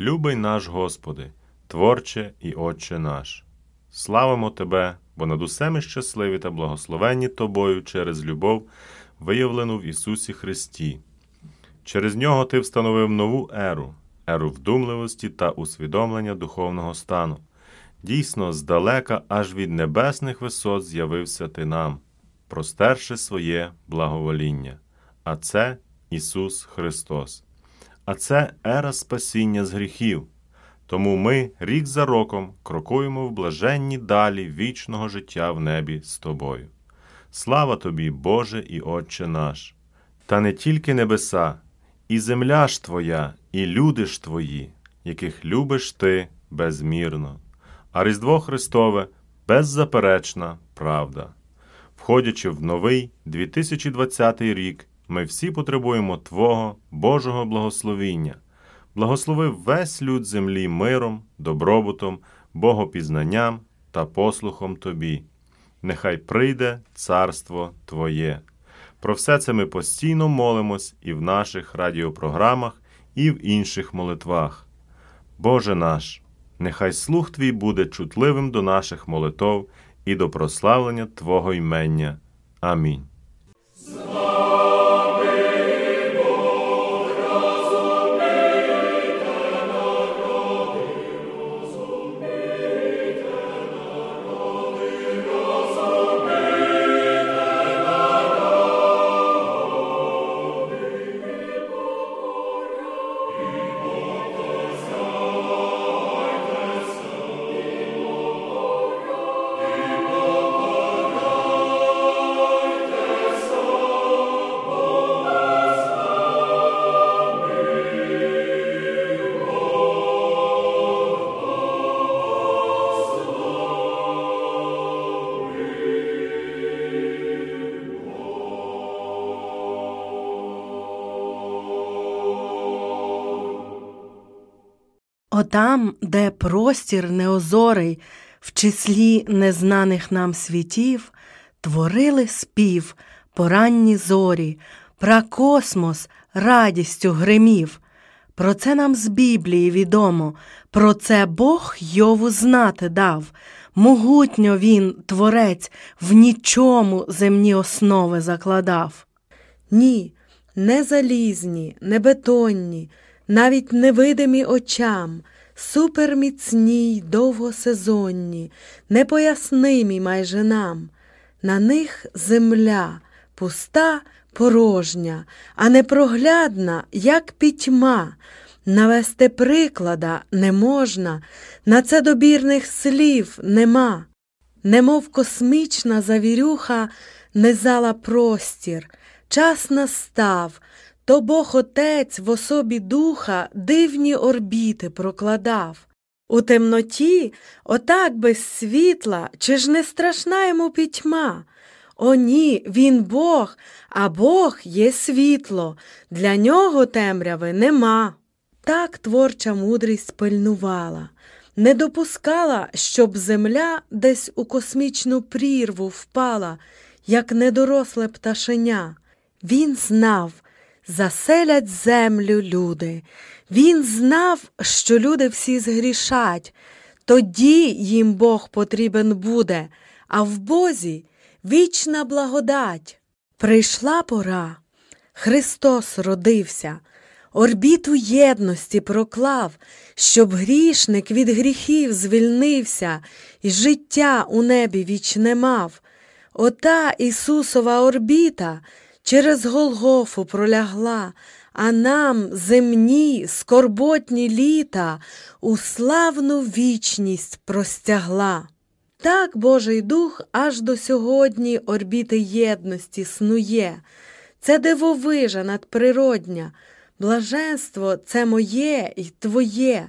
Любий наш Господи, Творче і Отче наш. Славимо Тебе, бо над усе ми щасливі та благословенні Тобою через любов, виявлену в Ісусі Христі. Через нього Ти встановив нову еру, еру вдумливості та усвідомлення духовного стану. Дійсно, здалека, аж від небесних висот з'явився Ти нам, простерши своє благовоління. А це Ісус Христос. А це ера спасіння з гріхів. Тому ми рік за роком крокуємо в блаженні далі вічного життя в небі з тобою. Слава тобі, Боже і Отче наш! Та не тільки небеса, і земля ж Твоя, і люди ж Твої, яких любиш Ти безмірно, а Різдво Христове беззаперечна правда. Входячи в новий 2020 рік, ми всі потребуємо Твого Божого благословіння. Благослови весь люд землі миром, добробутом, богопізнанням та послухом Тобі. Нехай прийде царство Твоє. Про все це ми постійно молимось і в наших радіопрограмах, і в інших молитвах. Боже наш, нехай слух Твій буде чутливим до наших молитов і до прославлення Твого імення. Амінь. Отам, де простір неозорий, в числі незнаних нам світів, творили спів поранні зорі, про космос радістю гримів. Про це нам з Біблії відомо, про це Бог Йову знати дав. Могутньо він, творець, в нічому земні основи закладав. Ні, не залізні, не бетонні, навіть невидимі очам, суперміцні й довгосезонні, непояснимі майже нам. На них земля пуста, порожня, а непроглядна, як пітьма. Навести приклада не можна, на це добірних слів нема. Немов космічна завірюха не зала простір, час настав, то Бог Отець в особі духа дивні орбіти прокладав. У темноті, отак без світла, чи ж не страшна йому пітьма? О, ні, він Бог, а Бог є світло, для нього темряви нема. Так творча мудрість пильнувала, не допускала, щоб земля десь у космічну прірву впала, як недоросле пташеня. Він знав, заселять землю люди. Він знав, що люди всі згрішать, тоді їм Бог потрібен буде, а в Бозі вічна благодать. Прийшла пора, Христос родився, орбіту єдності проклав, щоб грішник від гріхів звільнився і життя у небі вічне мав. Ота Ісусова орбіта через Голгофу пролягла, а нам земні скорботні літа у славну вічність простягла. Так Божий Дух аж до сьогодні орбіти єдності снує. Це дивовижа надприродня, блаженство це моє і твоє,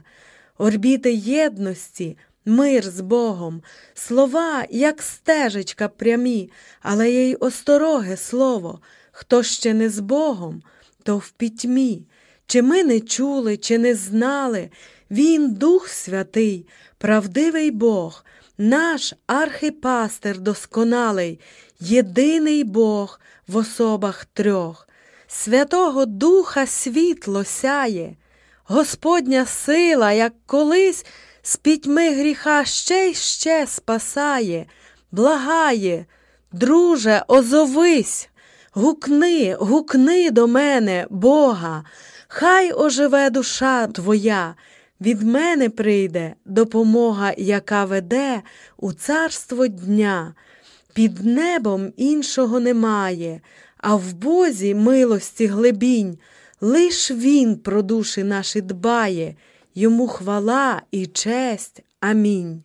орбіти єдності, мир з Богом, слова, як стежечка прямі, але є й остороге слово. Хто ще не з Богом, то в пітьмі. Чи ми не чули, чи не знали, Він, Дух Святий, правдивий Бог, наш архипастир досконалий, єдиний Бог в особах трьох, Святого Духа світло сяє, Господня сила, як колись, з пітьми гріха ще й ще спасає, благає, друже, озовись. Гукни, гукни до мене, Бога, хай оживе душа твоя, від мене прийде допомога, яка веде у царство дня. Під небом іншого немає, а в Бозі милості глибінь. Лиш Він про душі наші дбає, йому хвала і честь. Амінь.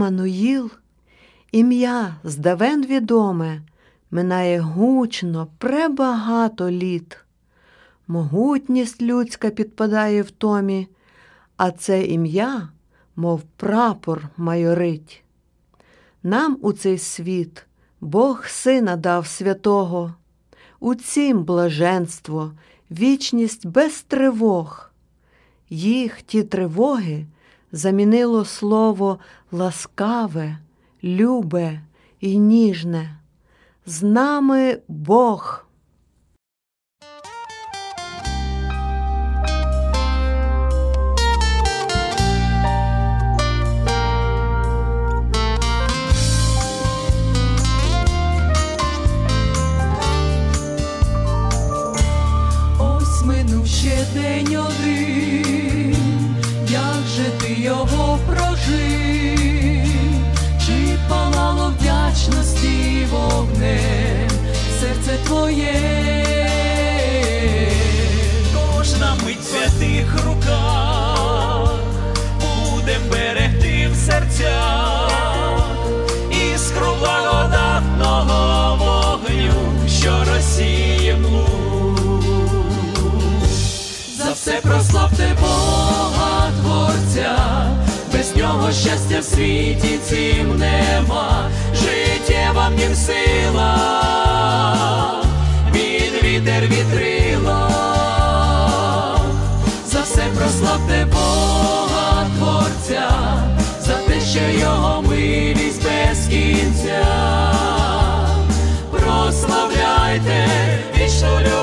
Еммануїл, ім'я здавен відоме, минає гучно, пребагато літ. Могутність людська підпадає в томі, а це ім'я, мов прапор майорить. Нам у цей світ Бог Сина дав святого, у цім блаженство, вічність без тривог, їх ті тривоги замінило слово ласкаве, любе і ніжне. З нами Бог. Ось минув ще день. твоє, кожна мить святих руках, будем берегти в серцях іскру благодатного вогню, що розсіє млу. За все прославте Бога Творця, без нього щастя в світі цим нема. Життєва в нім сила вітер вітрило, за все прославте Бога Творця, за те, що його милість без кінця. Прославляйте вічну любов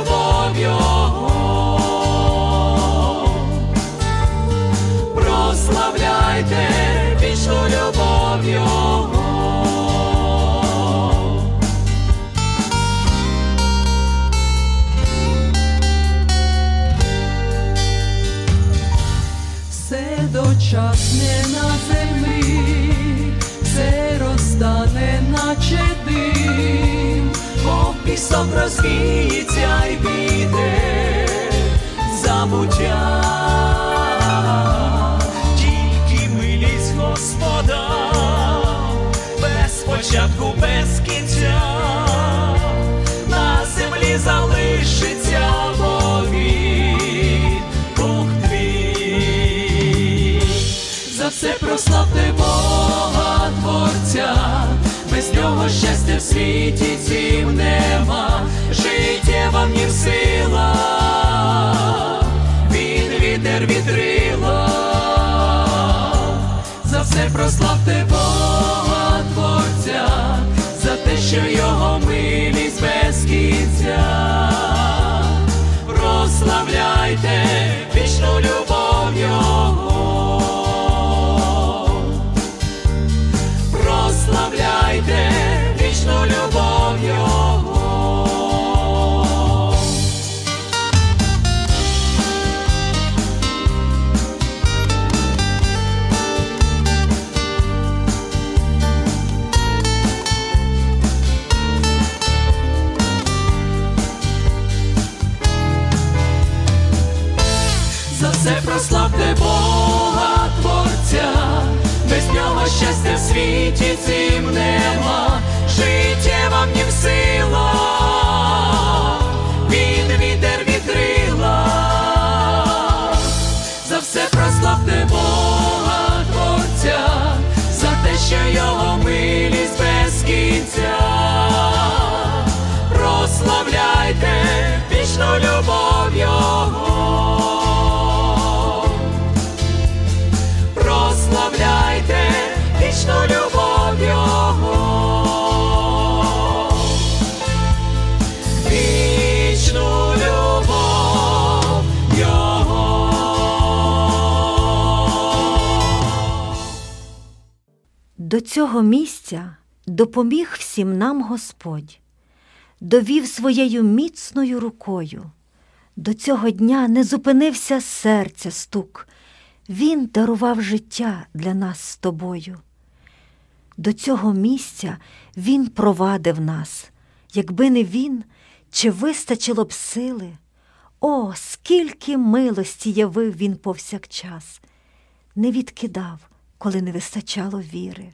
пісок розвіється й піде забуття. Тільки милість Господа, без початку, без кінця, на землі залишиться Бог твій. За все прославте Бога без нього щастя в світі цім нема, життєва в нім сила, він вітер вітрила, за все прославте Бога Творця, за те, що його милість без кінця. Прославляйте вічну любов. Прославляйте вічну любов Його. За все прославте Бога щастя в світі цим нема, життєва в нім сила, він вітер вітрила, за все прославте Бога Творця, за те, що його милість без кінця. Прославляйте вічну любов Його. До цього місця допоміг всім нам Господь, довів своєю міцною рукою. До цього дня не зупинився серця стук. Він дарував життя для нас з тобою. До цього місця Він провадив нас. Якби не він, чи вистачило б сили? О, скільки милості явив він повсякчас, не відкидав, коли не вистачало віри.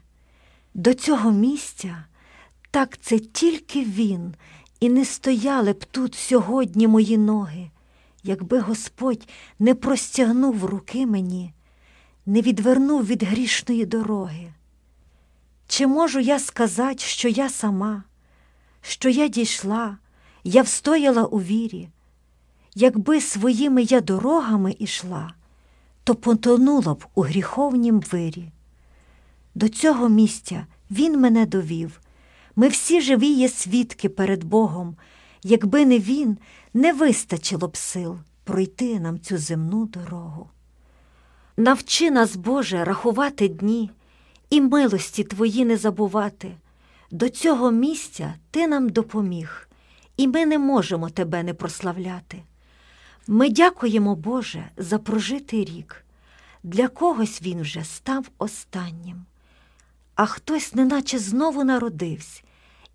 До цього місця так це тільки він, і не стояли б тут сьогодні мої ноги, якби Господь не простягнув руки мені, не відвернув від грішної дороги. Чи можу я сказати, що я сама, що я дійшла, я встояла у вірі? Якби своїми я дорогами ішла, то потонула б у гріховнім вирі. До цього місця він мене довів. Ми всі живі є свідки перед Богом. Якби не він, не вистачило б сил пройти нам цю земну дорогу. Навчи нас, Боже, рахувати дні і милості Твої не забувати. До цього місця Ти нам допоміг, і ми не можемо Тебе не прославляти. Ми дякуємо, Боже, за прожитий рік. Для когось він вже став останнім, а хтось неначе знову народився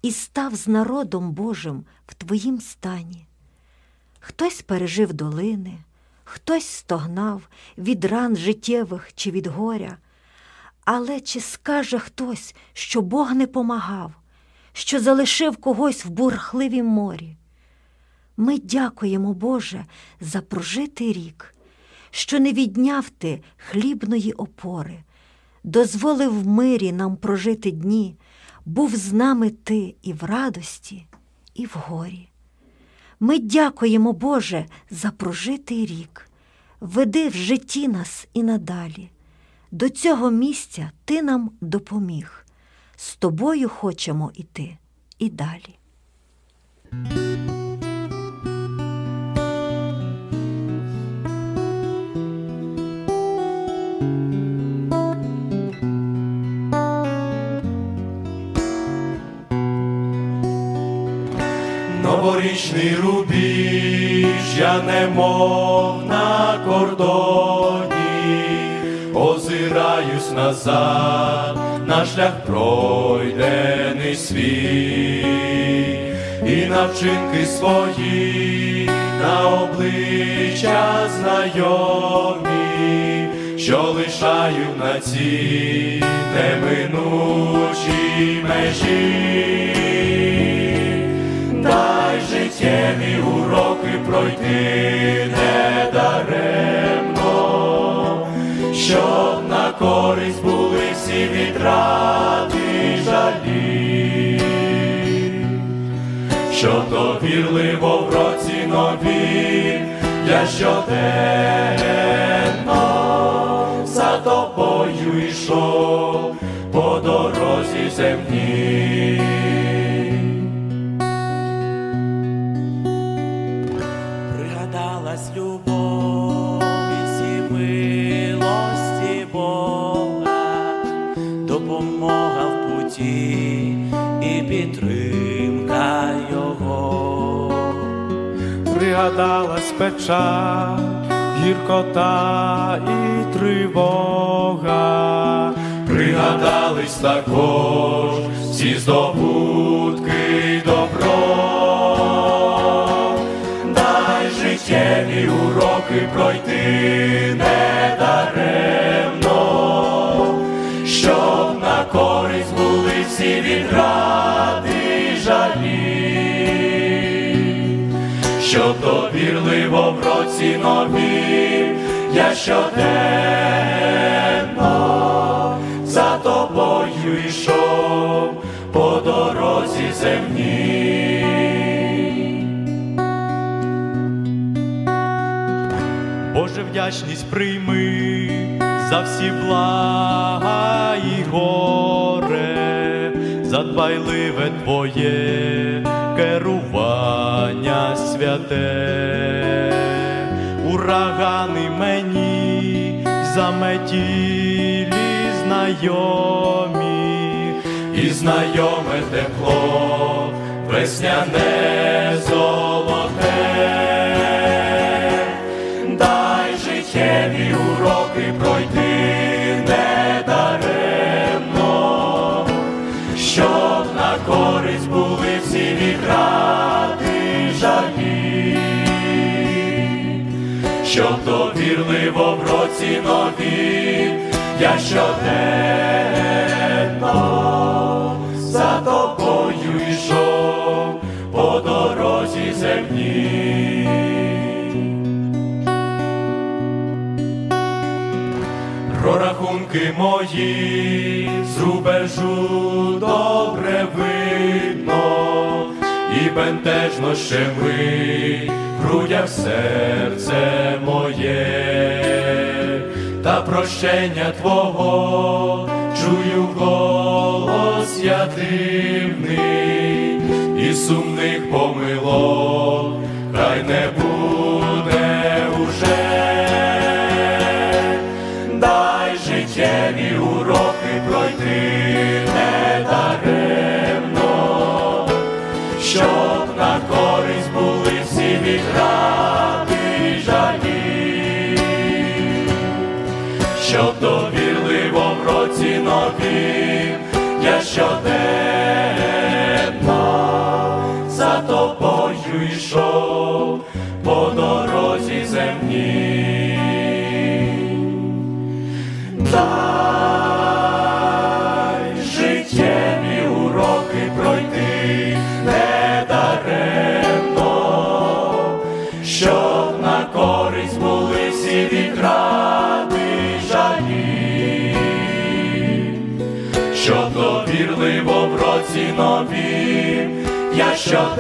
і став з народом Божим в Твоїм стані. Хтось пережив долини, хтось стогнав від ран життєвих чи від горя. Але чи скаже хтось, що Бог не помагав, що залишив когось в бурхливім морі? Ми дякуємо, Боже, за прожитий рік, що не відняв ти хлібної опори, дозволив в мирі нам прожити дні, був з нами ти і в радості, і в горі. Ми дякуємо, Боже, за прожитий рік. Веди в житті нас і надалі. До цього місця ти нам допоміг. З тобою хочемо іти і далі. Новорічний рубіж, я немов на кордоні, озираюсь назад, на шлях пройдений свій, і на вчинки свої, на обличчя знайомі, що лишають на цій неминучій межі. Життєві уроки пройти недаремно, щоб на користь були всі відради й жалі, щоб довірливо в році нові я щоденно за тобою йшов по дорозі земній. Пригадалась печаль, гіркота і тривога. Пригадались також всі здобутки добро. Дай життєві уроки пройти недаремно, щоб на користь були всі відради жалі, щоб довірливо в році нові я щоденно за тобою йшов по дорозі земній. Боже, вдячність прийми за всі блага і горе, за дбайливе Твоє керування святе, урагани мені заметілі знайомі, і знайоме тепло, весняне золоте. Дай життєві уроки пройти недаремно, щоб на користь були всі відради й жалі, щоб довірливо в році нові я щоденно за тобою йшов по дорозі земній. Прорахунки мої з рубежу добре видно, і бентежно ще ми в грудях серце моє, та прощення Твого чую голос я дивний, і сумних помилок хай не буде щоб довірливо в році нові я щоденно за тобою йшов по дорозі земній. Новім я щоденно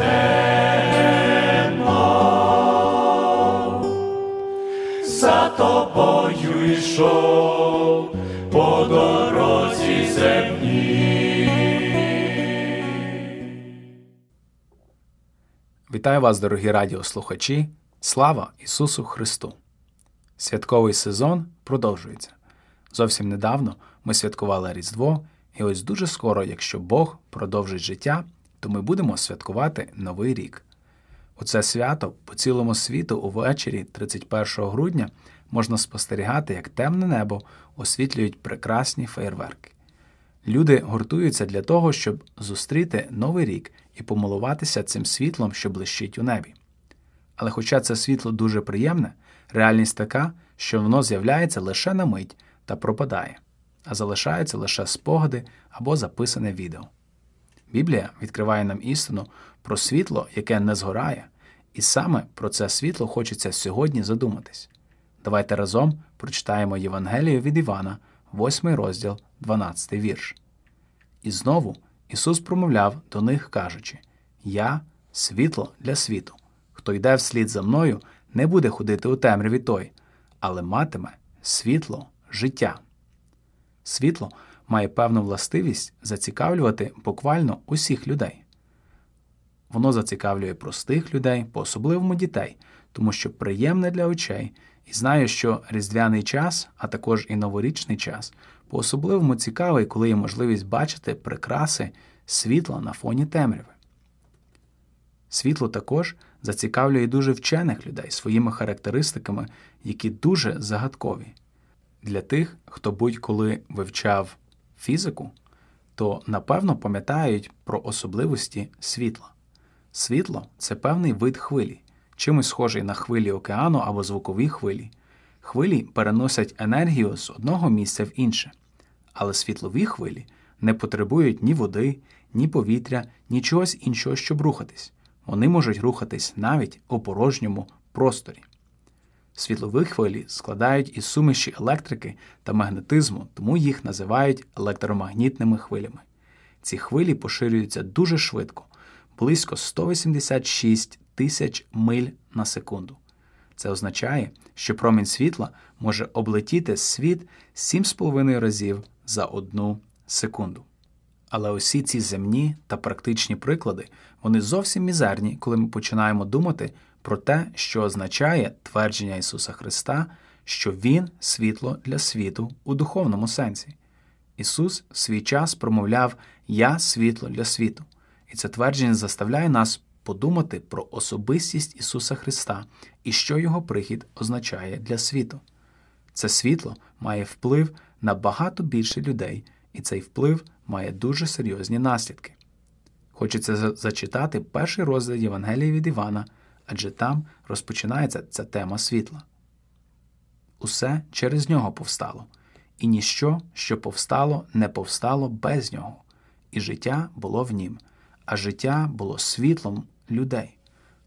за тобою йшов по дорозі земній. Вітаю вас, дорогі радіослухачі! Слава Ісусу Христу! Святковий сезон продовжується. Зовсім недавно ми святкували Різдво, і ось дуже скоро, якщо Бог продовжить життя, то ми будемо святкувати Новий рік. У це свято по цілому світу увечері 31 грудня можна спостерігати, як темне небо освітлюють прекрасні феєрверки. Люди гуртуються для того, щоб зустріти новий рік і помилуватися цим світлом, що блищить у небі. Але хоча це світло дуже приємне, реальність така, що воно з'являється лише на мить та пропадає, а залишаються лише спогади або записане відео. Біблія відкриває нам істину про світло, яке не згорає, і саме про це світло хочеться сьогодні задуматись. Давайте разом прочитаємо Євангелію від Івана, 8 розділ, 12 вірш. І знову Ісус промовляв до них, кажучи: Я світло для світу. Хто йде вслід за мною, не буде ходити у темряві той, але матиме світло життя. Світло має певну властивість зацікавлювати буквально усіх людей. Воно зацікавлює простих людей, по-особливому дітей, тому що приємне для очей, і знаю, що різдвяний час, а також і новорічний час, по-особливому цікавий, коли є можливість бачити прикраси світла на фоні темряви. Світло також зацікавлює дуже вчених людей своїми характеристиками, які дуже загадкові. Для тих, хто будь-коли вивчав фізику, то напевно пам'ятають про особливості світла. Світло це певний вид хвилі, чимось схожий на хвилі океану або звукові хвилі. Хвилі переносять енергію з одного місця в інше, але світлові хвилі не потребують ні води, ні повітря, ні чогось іншого, щоб рухатись. Вони можуть рухатись навіть у порожньому просторі. Світлові хвилі складають із суміші електрики та магнетизму, тому їх називають електромагнітними хвилями. Ці хвилі поширюються дуже швидко, близько 186 тисяч миль на секунду. Це означає, що промінь світла може облетіти світ 7,5 разів за одну секунду. Але усі ці земні та практичні приклади вони зовсім мізерні, коли ми починаємо думати про те, що означає твердження Ісуса Христа, що Він світло для світу у духовному сенсі. Ісус в свій час промовляв Я світло для світу, і це твердження заставляє нас подумати про особистість Ісуса Христа і що Його прихід означає для світу. Це світло має вплив на багато більше людей, і цей вплив має дуже серйозні наслідки. Хочеться зачитати перший розділ Євангелії від Івана, адже там розпочинається ця тема світла. Усе через нього повстало, і ніщо, що повстало, не повстало без нього, і життя було в нім, а життя було світлом людей,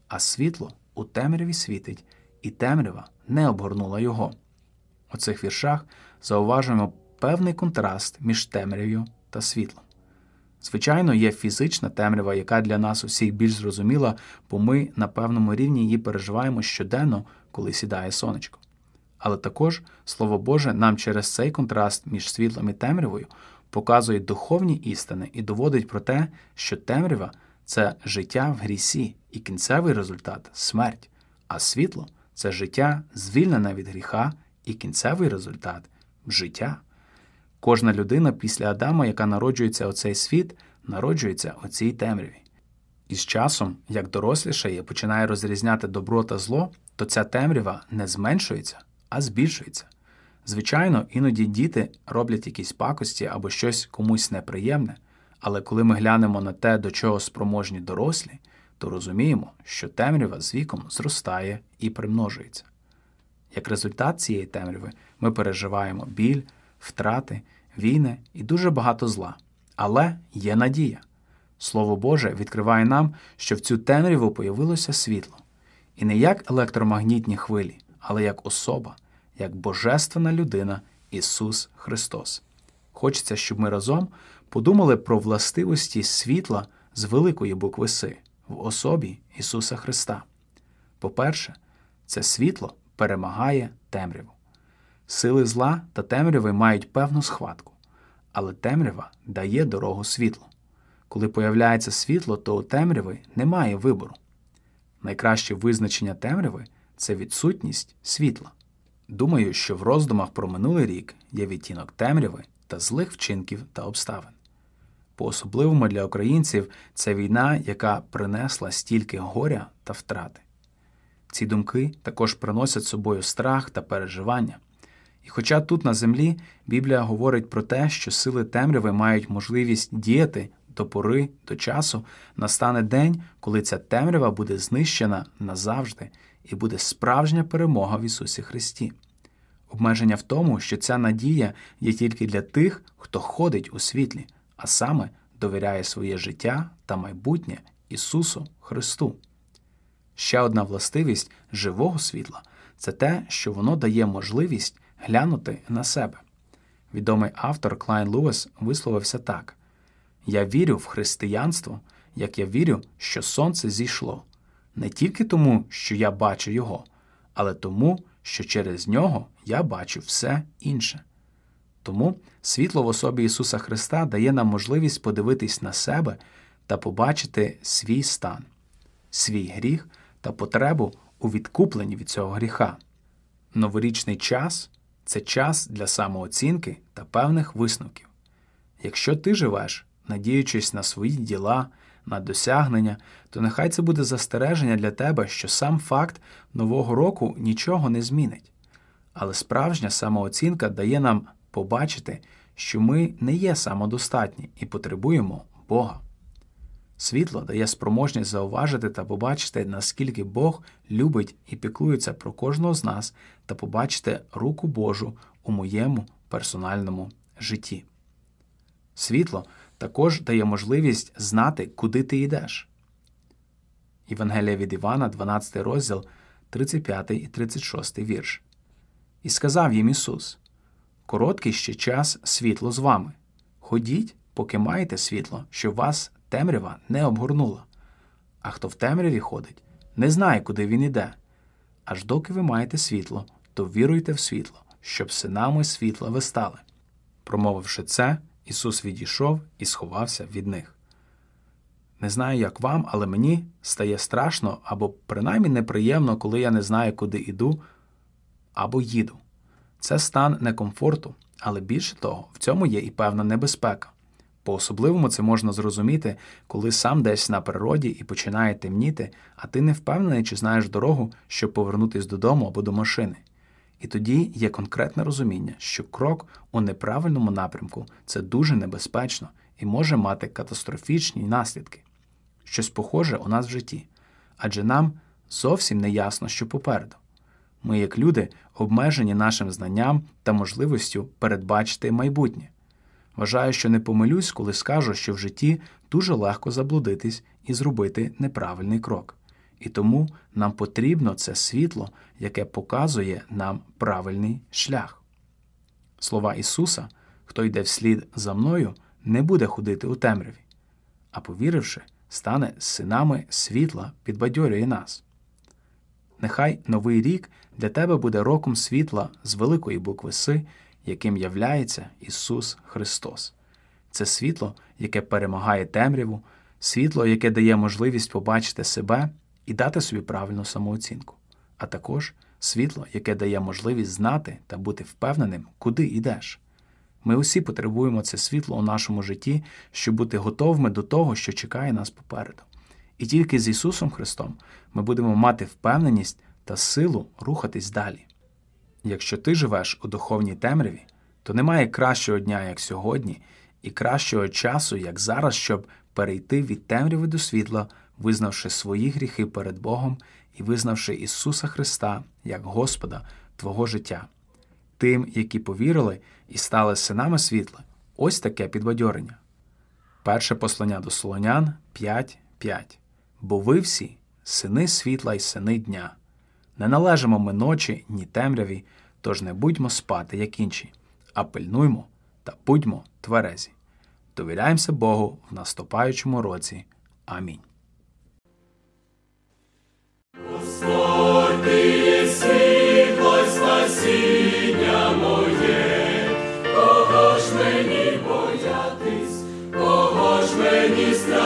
а світло у темряві світить, і темрява не обгорнула його. У цих віршах зауважуємо певний контраст між темряв'ю та світлом. Звичайно, є фізична темрява, яка для нас усіх більш зрозуміла, бо ми на певному рівні її переживаємо щоденно, коли сідає сонечко. Але також Слово Боже нам через цей контраст між світлом і темрявою показує духовні істини і доводить про те, що темрява це життя в грісі, і кінцевий результат смерть, а світло це життя звільнене від гріха, і кінцевий результат життя. Кожна людина після Адама, яка народжується у цей світ, народжується у цій темряві. І з часом, як дорослішає, починає розрізняти добро та зло, то ця темрява не зменшується, а збільшується. Звичайно, іноді діти роблять якісь пакості або щось комусь неприємне, але коли ми глянемо на те, до чого спроможні дорослі, то розуміємо, що темрява з віком зростає і примножується. Як результат цієї темряви ми переживаємо біль, втрати, війни і дуже багато зла. Але є надія. Слово Боже відкриває нам, що в цю темряву появилося світло. І не як електромагнітні хвилі, але як особа, як божественна людина Ісус Христос. Хочеться, щоб ми разом подумали про властивості світла з великої букви Си в особі Ісуса Христа. По-перше, це світло перемагає темряву. Сили зла та темряви мають певну схватку, але темрява дає дорогу світлу. Коли появляється світло, то у темряви немає вибору. Найкраще визначення темряви це відсутність світла. Думаю, що в роздумах про минулий рік є відтінок темряви та злих вчинків та обставин. По-особливому для українців це війна, яка принесла стільки горя та втрати. Ці думки також приносять собою страх та переживання. І хоча тут на землі Біблія говорить про те, що сили темряви мають можливість діяти до пори, до часу, настане день, коли ця темрява буде знищена назавжди і буде справжня перемога в Ісусі Христі. Обмеження в тому, що ця надія є тільки для тих, хто ходить у світлі, а саме довіряє своє життя та майбутнє Ісусу Христу. Ще одна властивість живого світла це те, що воно дає можливість глянути на себе. Відомий автор Клайн Луїс висловився так: Я вірю в християнство, як я вірю, що сонце зійшло, не тільки тому, що я бачу його, але тому, що через нього я бачу все інше. Тому світло в особі Ісуса Христа дає нам можливість подивитись на себе та побачити свій стан, свій гріх та потребу у відкупленні від цього гріха. Новорічний час це час для самооцінки та певних висновків. Якщо ти живеш, надіючись на свої діла, на досягнення, то нехай це буде застереження для тебе, що сам факт Нового року нічого не змінить. Але справжня самооцінка дає нам побачити, що ми не є самодостатні і потребуємо Бога. Світло дає спроможність зауважити та побачити, наскільки Бог любить і піклується про кожного з нас, та побачити руку Божу у моєму персональному житті. Світло також дає можливість знати, куди ти йдеш. Євангелія від Івана, 12 розділ, 35 і 36 вірш. І сказав їм Ісус: Короткий ще час світло з вами. Ходіть, поки маєте світло, щоб вас темрява не обгорнула. А хто в темряві ходить, не знає, куди він іде. Аж доки ви маєте світло, то віруйте в світло, щоб синами світла ви стали. Промовивши це, Ісус відійшов і сховався від них. Не знаю, як вам, але мені стає страшно або принаймні неприємно, коли я не знаю, куди іду або їду. Це стан некомфорту, але більше того, в цьому є і певна небезпека. По особливому це можна зрозуміти, коли сам десь на природі і починає темніти, а ти не впевнений, чи знаєш дорогу, щоб повернутися додому або до машини. І тоді є конкретне розуміння, що крок у неправильному напрямку це дуже небезпечно і може мати катастрофічні наслідки. Щось похоже у нас в житті, адже нам зовсім не ясно, що попереду. Ми, як люди, обмежені нашим знанням та можливістю передбачити майбутнє. Вважаю, що не помилюсь, коли скажу, що в житті дуже легко заблудитись і зробити неправильний крок. І тому нам потрібно це світло, яке показує нам правильний шлях. Слова Ісуса, хто йде вслід за мною, не буде ходити у темряві, а повіривши, стане синами світла, підбадьорює нас. Нехай новий рік для тебе буде роком світла з великої букви Си, яким являється Ісус Христос. Це світло, яке перемагає темряву, світло, яке дає можливість побачити себе і дати собі правильну самооцінку, а також світло, яке дає можливість знати та бути впевненим, куди йдеш. Ми усі потребуємо це світло у нашому житті, щоб бути готовими до того, що чекає нас попереду. І тільки з Ісусом Христом ми будемо мати впевненість та силу рухатись далі. Якщо ти живеш у духовній темряві, то немає кращого дня, як сьогодні, і кращого часу, як зараз, щоб перейти від темряви до світла, визнавши свої гріхи перед Богом і визнавши Ісуса Христа як Господа Твого життя. Тим, які повірили і стали синами світла, ось таке підбадьорення. Перше послання до Солонян 5.5. Бо ви всі сини світла й сини дня. Не належимо ми ночі, ні темряві, тож не будьмо спати, як інші, а пильнуймо та будьмо тверезі. Довіряємося Богу в наступаючому році. Амінь.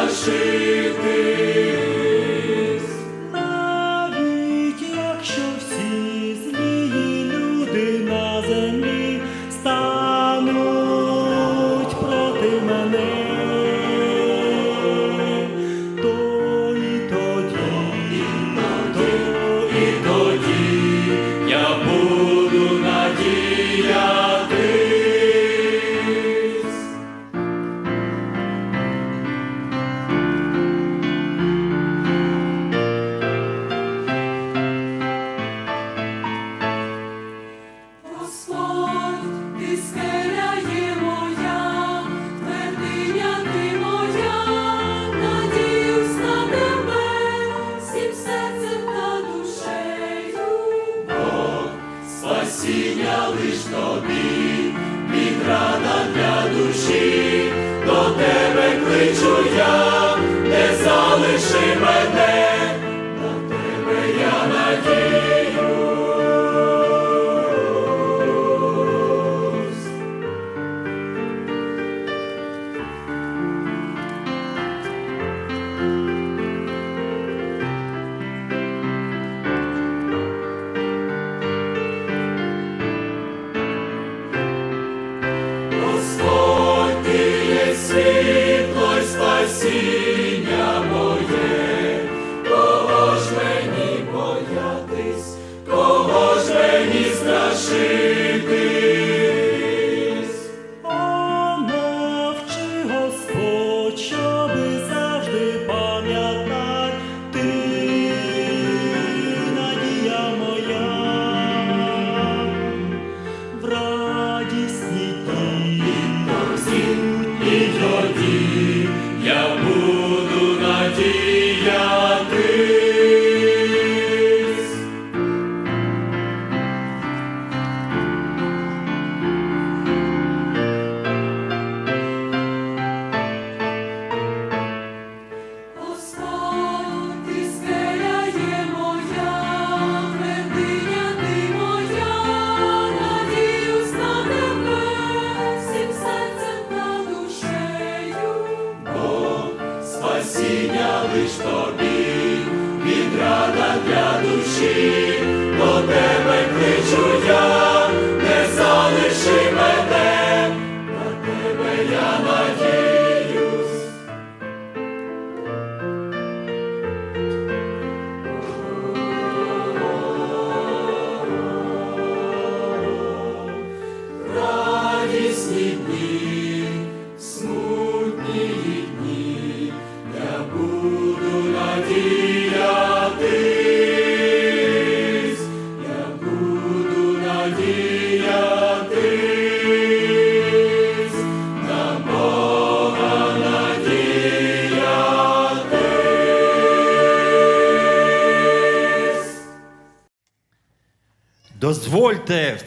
Навіть my name.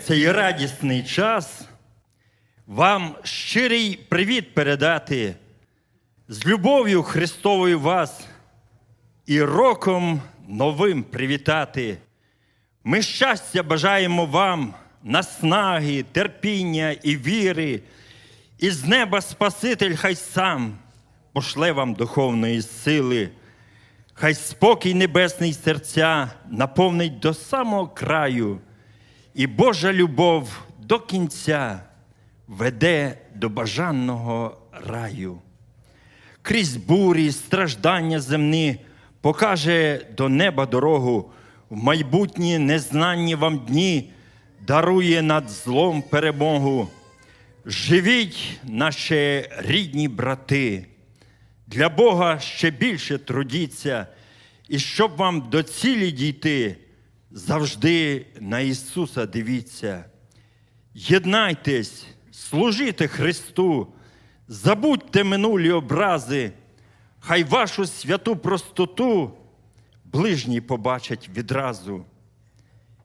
Цей радісний час вам щирий привіт передати з любов'ю Христовою вас і роком новим привітати. Ми щастя бажаємо вам, наснаги, терпіння і віри, і з неба Спаситель хай сам пошле вам духовної сили. Хай спокій небесний серця наповнить до самого краю, і Божа любов до кінця веде до бажаного раю. Крізь бурі, страждання земні покаже до неба дорогу, в майбутні незнанні вам дні дарує над злом перемогу. Живіть, наші рідні брати, для Бога ще більше трудіться, і щоб вам до цілі дійти, завжди на Ісуса дивіться. Єднайтесь, служите Христу, забудьте минулі образи, хай вашу святу простоту ближні побачать відразу.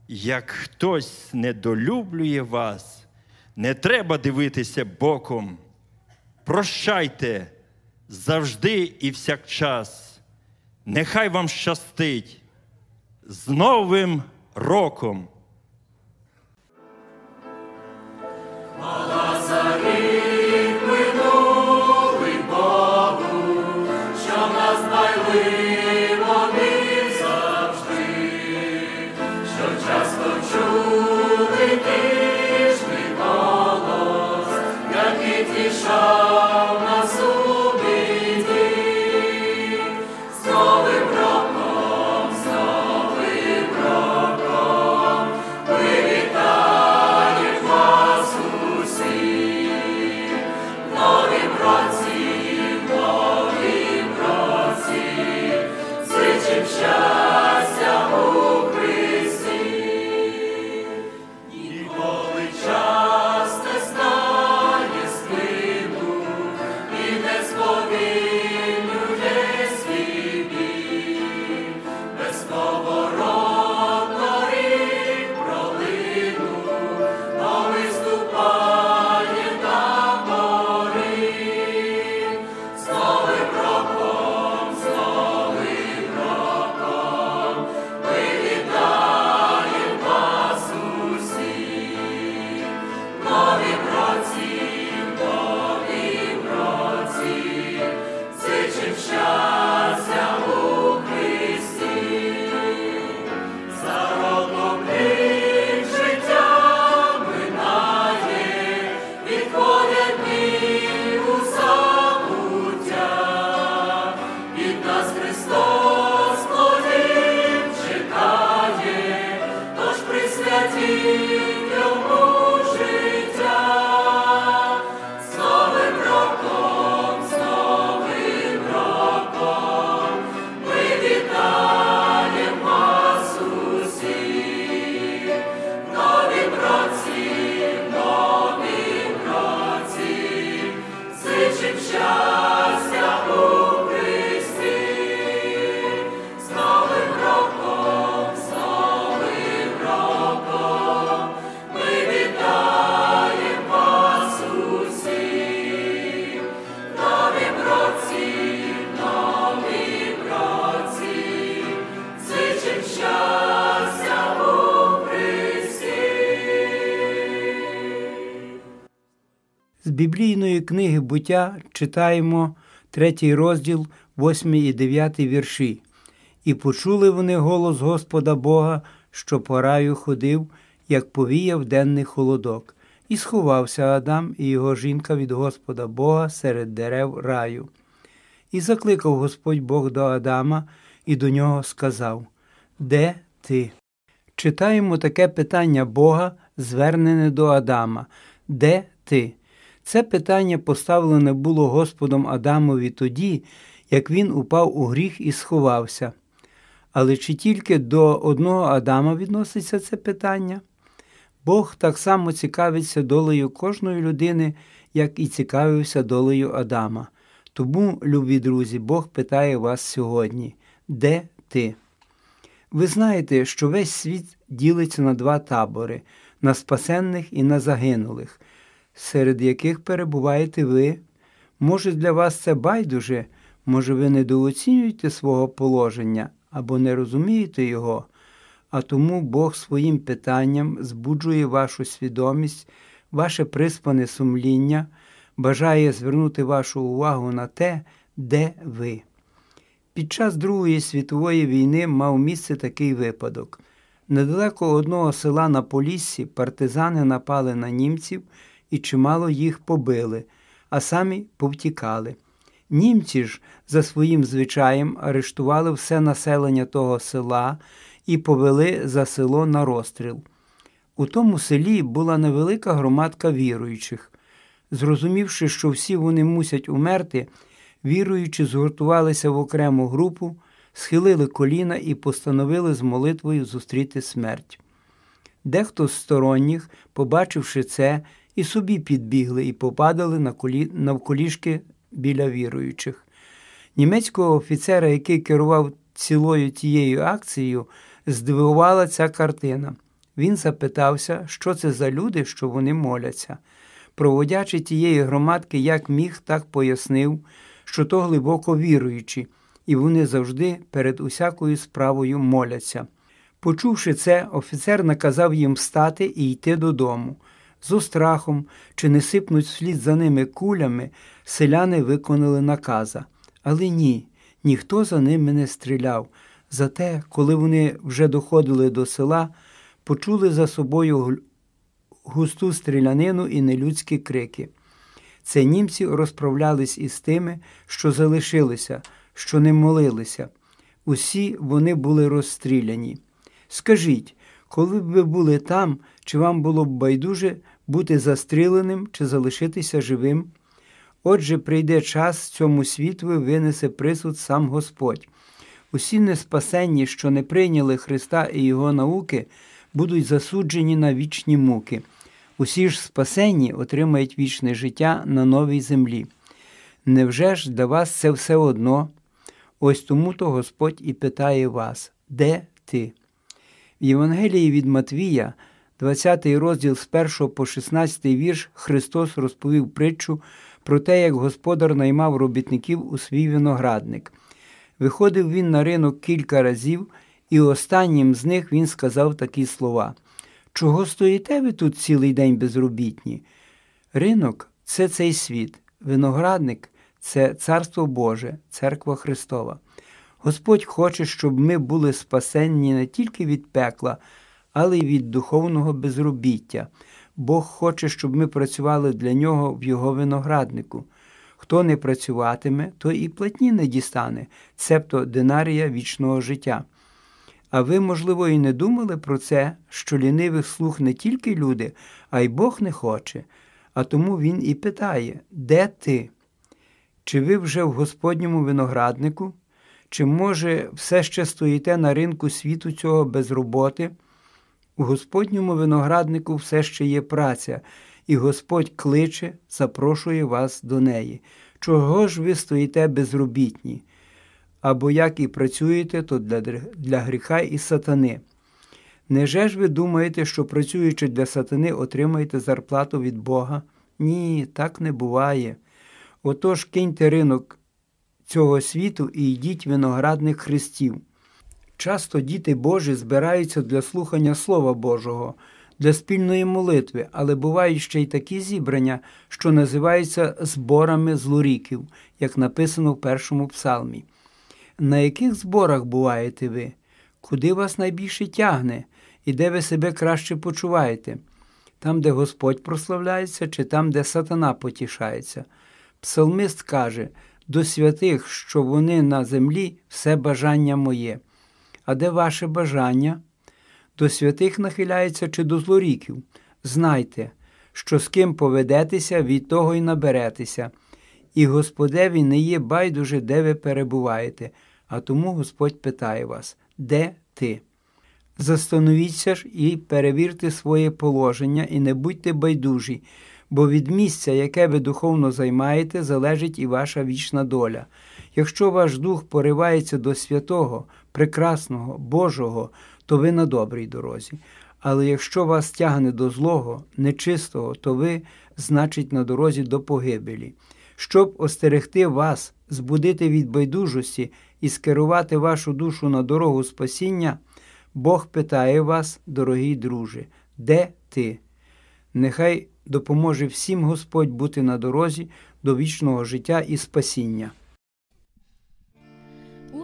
Як хтось недолюблює вас, не треба дивитися боком. прощайте завжди і всякчас. Нехай вам щастить з Новим роком! З книги буття читаємо третій розділ, восьмий і дев'ятий вірші. І почули вони голос Господа Бога, що по раю ходив, як повіяв денний холодок. І сховався Адам і його жінка від Господа Бога серед дерев раю. І закликав Господь Бог до Адама і до нього сказав: Де ти? Читаємо таке питання Бога, звернене до Адама. Де ти? Це питання поставлене було Господом Адамові тоді, як він упав у гріх і сховався. Але чи тільки до одного Адама відноситься це питання? Бог так само цікавиться долею кожної людини, як і цікавився долею Адама. Тому, любі друзі, Бог питає вас сьогодні: де ти? Ви знаєте, що весь світ ділиться на два табори на спасенних і на загинулих, серед яких перебуваєте ви. Може, для вас це байдуже, може, ви недооцінюєте свого положення або не розумієте його, а тому Бог своїм питанням збуджує вашу свідомість, ваше приспане сумління, бажає звернути вашу увагу на те, де ви. Під час Другої світової війни мав місце такий випадок. Недалеко одного села на Поліссі партизани напали на німців і чимало їх побили, а самі повтікали. Німці ж за своїм звичаєм арештували все населення того села і повели за село на розстріл. У тому селі була невелика громадка віруючих. Зрозумівши, що всі вони мусять умерти, віруючи, згуртувалися в окрему групу, схилили коліна і постановили з молитвою зустріти смерть. Дехто з сторонніх, побачивши це, і собі підбігли і попадали на колі... навколішки біля віруючих. Німецького офіцера, який керував цілою тією акцією, здивувала ця картина. Він запитався, що це за люди, що вони моляться. Проводячи тієї громадки, як міг, так пояснив, що то глибоко віруючі, і вони завжди перед усякою справою моляться. Почувши це, офіцер наказав їм встати і йти додому. З острахом, чи не сипнуть вслід за ними кулями, селяни виконали наказа. Але ні, ніхто за ними не стріляв. Зате, коли вони вже доходили до села, почули за собою густу стрілянину і нелюдські крики. Це німці розправлялись із тими, що залишилися, що не молилися. Усі вони були розстріляні. Скажіть, коли б ви були там, чи вам було б байдуже бути застріленим чи залишитися живим? Отже, прийде час цьому світові винесе присуд сам Господь. Усі неспасенні, що не прийняли Христа і Його науки, будуть засуджені на вічні муки. Усі ж спасенні отримають вічне життя на новій землі. Невже ж для вас це все одно? Ось тому то Господь і питає вас, де ти? В Євангелії від Матвія, 20 розділ з 1 по 16 вірш, Христос розповів притчу про те, як господар наймав робітників у свій виноградник. Виходив він на ринок кілька разів, і останнім з них він сказав такі слова: Чого стоїте ви тут цілий день безробітні? Ринок це цей світ, виноградник це Царство Боже, Церква Христова. Господь хоче, щоб ми були спасенні не тільки від пекла, але й від духовного безробіття. Бог хоче, щоб ми працювали для нього в його винограднику. Хто не працюватиме, то і платні не дістане, цебто динарія вічного життя. А ви, можливо, і не думали про це, що лінивих слух не тільки люди, а й Бог не хоче. А тому він і питає: де ти? Чи ви вже в Господньому винограднику? Чи, може, все ще стоїте на ринку світу цього без роботи? У Господньому винограднику все ще є праця, і Господь кличе, запрошує вас до неї. Чого ж ви стоїте безробітні? Або як і працюєте, то для, для гріха і сатани. Неже ж ви думаєте, що працюючи для сатани, отримаєте зарплату від Бога? Ні, так не буває. Отож киньте ринок цього світу і йдіть виноградних хрестів. Часто діти Божі збираються для слухання Слова Божого, для спільної молитви, але бувають ще й такі зібрання, що називаються зборами злоріків, як написано в першому псалмі. На яких зборах буваєте ви? Куди вас найбільше тягне і де ви себе краще почуваєте? Там, де Господь прославляється, чи там, де сатана потішається? Псалмист каже до святих, що вони на землі все бажання моє. А де ваше бажання? До святих нахиляється чи до злоріків? Знайте, що з ким поведетеся, від того й наберетеся. І Господеві не є байдуже, де ви перебуваєте, а тому Господь питає вас, де ти? Застановіться ж і перевірте своє положення, і не будьте байдужі, бо від місця, яке ви духовно займаєте, залежить і ваша вічна доля. Якщо ваш дух поривається до святого, прекрасного, Божого, то ви на добрій дорозі. Але якщо вас тягне до злого, нечистого, то ви, значить, на дорозі до погибелі. Щоб остерегти вас, збудити від байдужості і скерувати вашу душу на дорогу спасіння, Бог питає вас, дорогий друже, де ти? Нехай допоможе всім Господь бути на дорозі до вічного життя і спасіння.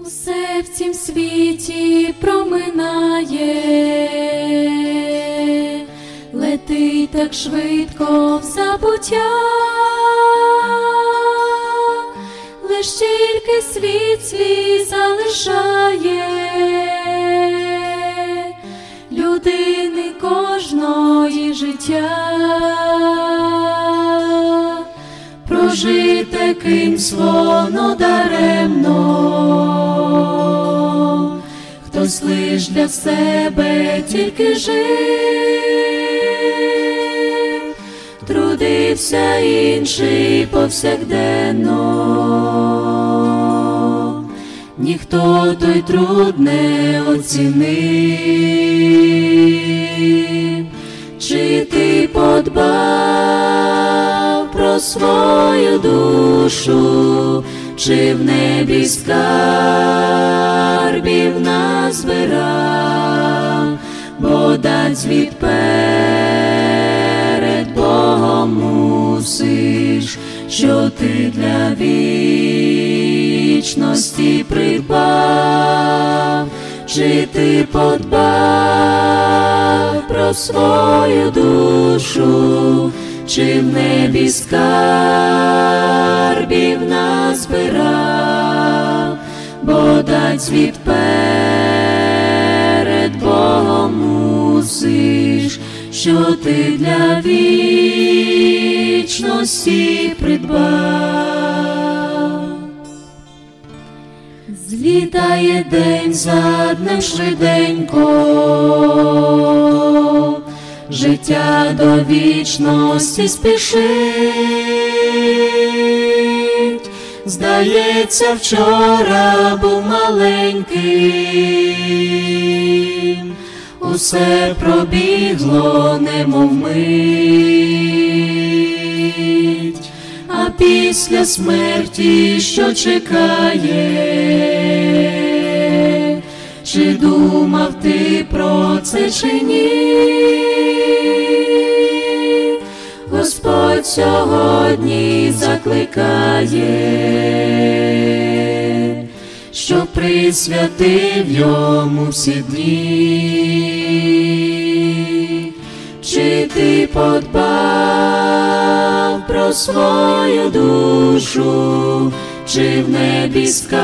Усе в цім світі проминає, летить так швидко в забуття, лиш тільки світ свій залишає. Людини кожної життя. Прожите кимсь воно даремно, хтось лиш для себе тільки жив, трудився інший повсякденно, ніхто той труд не оцінив, чи ти подбав про свою душу, чи в небі скарбів назбирав, бо дать звіт перед Богом мусиш, що ти для вічності придбав, чи ти подбав про свою душу, чи в небі скарбів назбирав, бо дать звіт перед Богом мусиш, що ти для вічності придбав. Злітає день за днем швиденько, життя до вічності спішить. Здається, вчора був маленьким, усе пробігло, немов мить, а після смерті, що чекає, чи думав ти про це чи ні? Господь сьогодні закликає, що присвятив йому всі дні, чи ти подбав про свою душу, чи в небі скарбів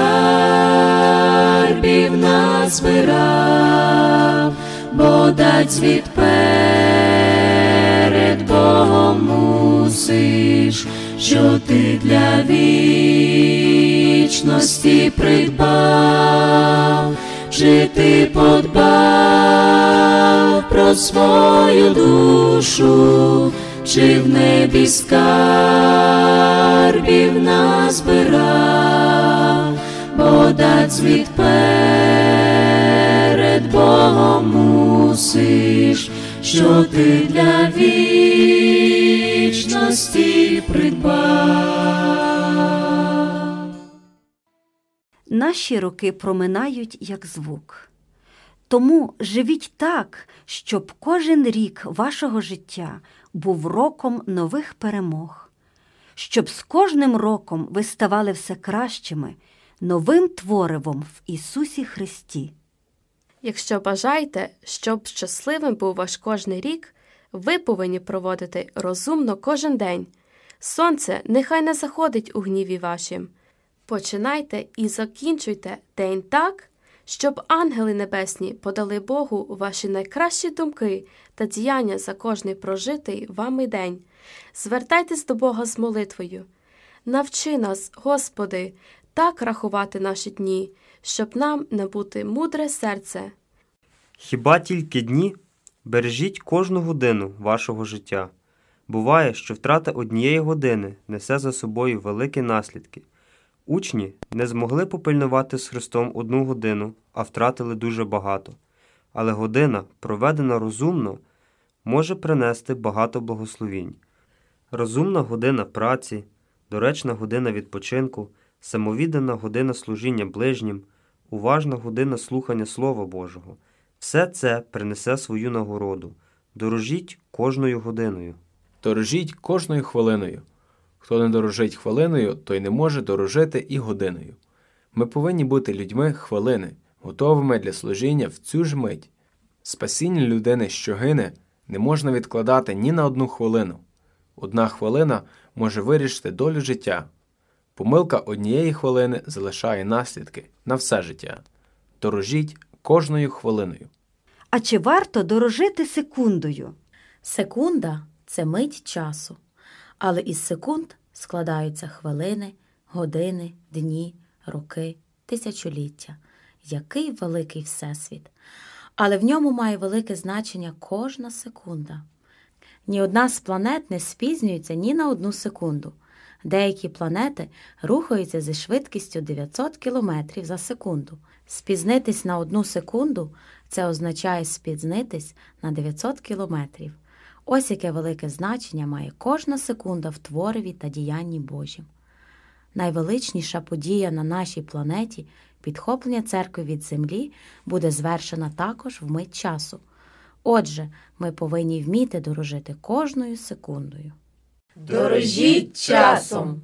назбирав, бо дать Богом мусиш, що ти для вічності придбав, чи ти подбав про свою душу, чи в небі скарбів назбирав, бо дать звіт перед Богом мусиш, що ти для вічності придбав. Наші роки проминають як звук. Тому живіть так, щоб кожен рік вашого життя був роком нових перемог, щоб з кожним роком ви ставали все кращими, новим творивом в Ісусі Христі. Якщо бажаєте, щоб щасливим був ваш кожний рік, ви повинні проводити розумно кожен день. Сонце нехай не заходить у гніві вашім. Починайте і закінчуйте день так, щоб ангели небесні подали Богу ваші найкращі думки та діяння за кожний прожитий вами день. Звертайтесь до Бога з молитвою. Навчи нас, Господи, так рахувати наші дні, щоб нам набути мудре серце. Хіба тільки дні? Бережіть кожну годину вашого життя. Буває, що втрата однієї години несе за собою великі наслідки. Учні не змогли попильнувати з Христом одну годину, а втратили дуже багато. Але година, проведена розумно, може принести багато благословінь. Розумна година праці, доречна година відпочинку, самовіддана година служіння ближнім, уважна година слухання Слова Божого. Все це принесе свою нагороду. Дорожіть кожною годиною. Дорожіть кожною хвилиною. Хто не дорожить хвилиною, той не може дорожити і годиною. Ми повинні бути людьми хвилини, готовими для служіння в цю ж мить. Спасіння людини, що гине, не можна відкладати ні на одну хвилину. Одна хвилина може вирішити долю життя. Помилка однієї хвилини залишає наслідки на все життя. Дорожіть кожною хвилиною. А чи варто дорожити секундою? Секунда це мить часу, але із секунд складаються хвилини, години, дні, роки, тисячоліття. Який великий всесвіт! Але в ньому має велике значення кожна секунда. Ні одна з планет не спізнюється ні на одну секунду. Деякі планети рухаються зі швидкістю 900 км за секунду. Спізнитись на одну секунду це означає спізнитись на 900 кілометрів. Ось яке велике значення має кожна секунда в твореві та діянні Божім. Найвеличніша подія на нашій планеті підхоплення церкви від землі буде звершена також в мить часу. Отже, ми повинні вміти дорожити кожною секундою. Дорожіть часом.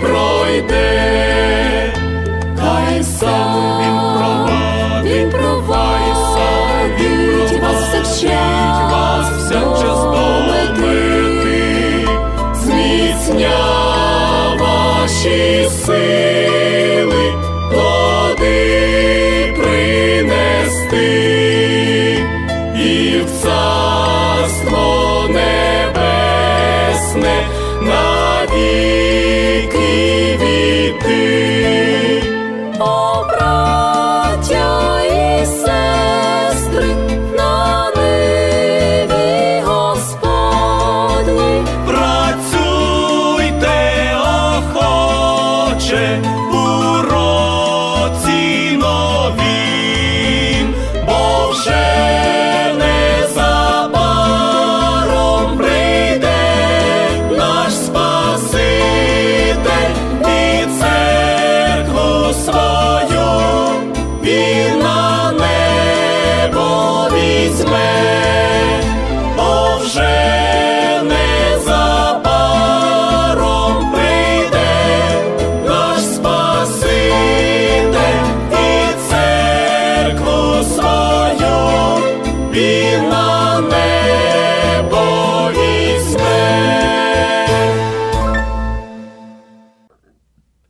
Пройде. Хай сам він провадить, Він провадить вас всякчас вас всякчас до до зміцня ваші сили,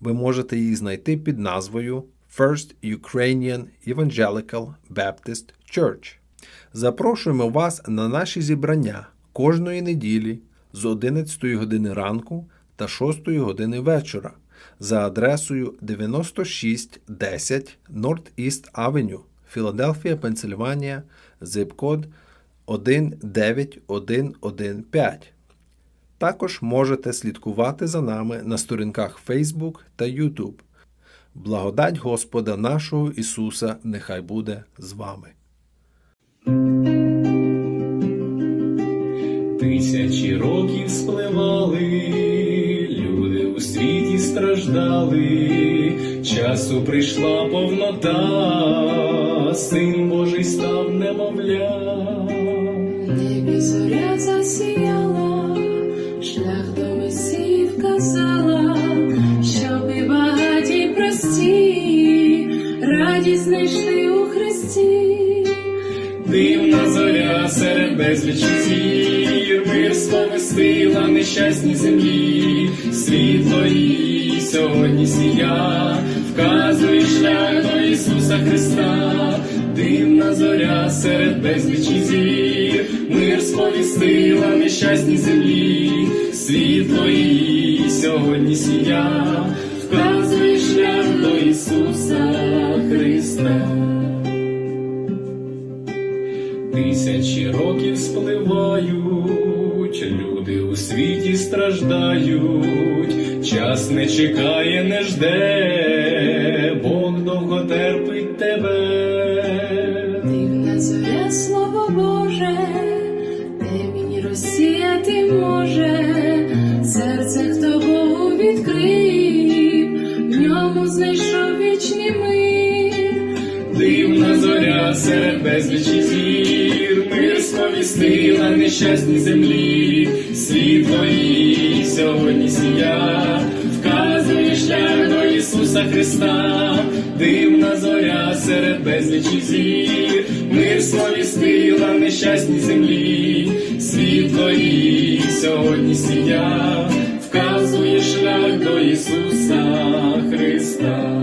Ви можете її знайти під назвою First Ukrainian Evangelical Baptist Church. Запрошуємо вас на наші зібрання кожної неділі з 11 години ранку та 6 години вечора за адресою 9610 North East Avenue, Філадельфія, Пенсильванія, зип-код 19115. Також можете слідкувати за нами на сторінках Facebook та YouTube. Благодать Господа нашого Ісуса нехай буде з вами. Тисячі років спливали, люди у світі страждали, часу прийшла повнота, син Божий став немовля. У Дивна зоря серед безлічі зір, мир сповестила нещасній землі, світло її сьогодні сія, вказує шлях до Ісуса Христа, дивна зоря серед безлічі зір, мир сповістила нещасній землі, світло її сьогодні сія, вказує шлях до Ісуса Христа. Тисячі років спливають, люди у світі страждають, час не чекає, не жде, Бог довго терпить тебе. Дивна зоря, слово Боже, темінь розсіяти може, серце хто Богу відкрив, в ньому знайшов вічний мир. Дивна зоря серед безлічі зір, мир сповістила нещасній землі, світло її сьогодні сія, вказує шлях до Ісуса Христа, дивна зоря серед безлічі зір, мир сповістила нещасній землі, світло її сьогодні сія, вказує шлях до Ісуса Христа.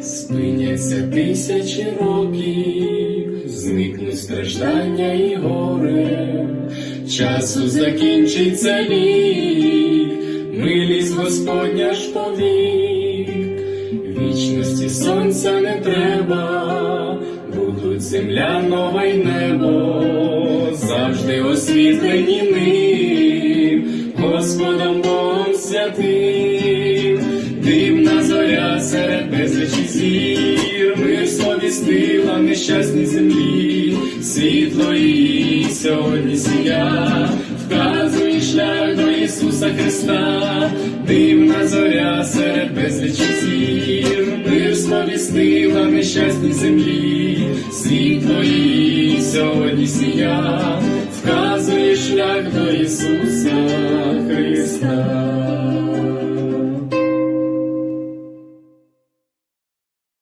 Спиняться тисячі років, зникнуть страждання і горе, часу закінчиться вік, милість Господня ж повік, вічності сонця не треба, будуть земля нова й небо, завжди освітлені ним, Господом Богом святим, мир нещасній землі, світло її сьогодні сія, вказує шлях до Ісуса Христа, дивна зоря серед безлічі зір, мир сповістила нещасній землі, світло її сьогодні сія, вказує шлях до Ісуса Христа.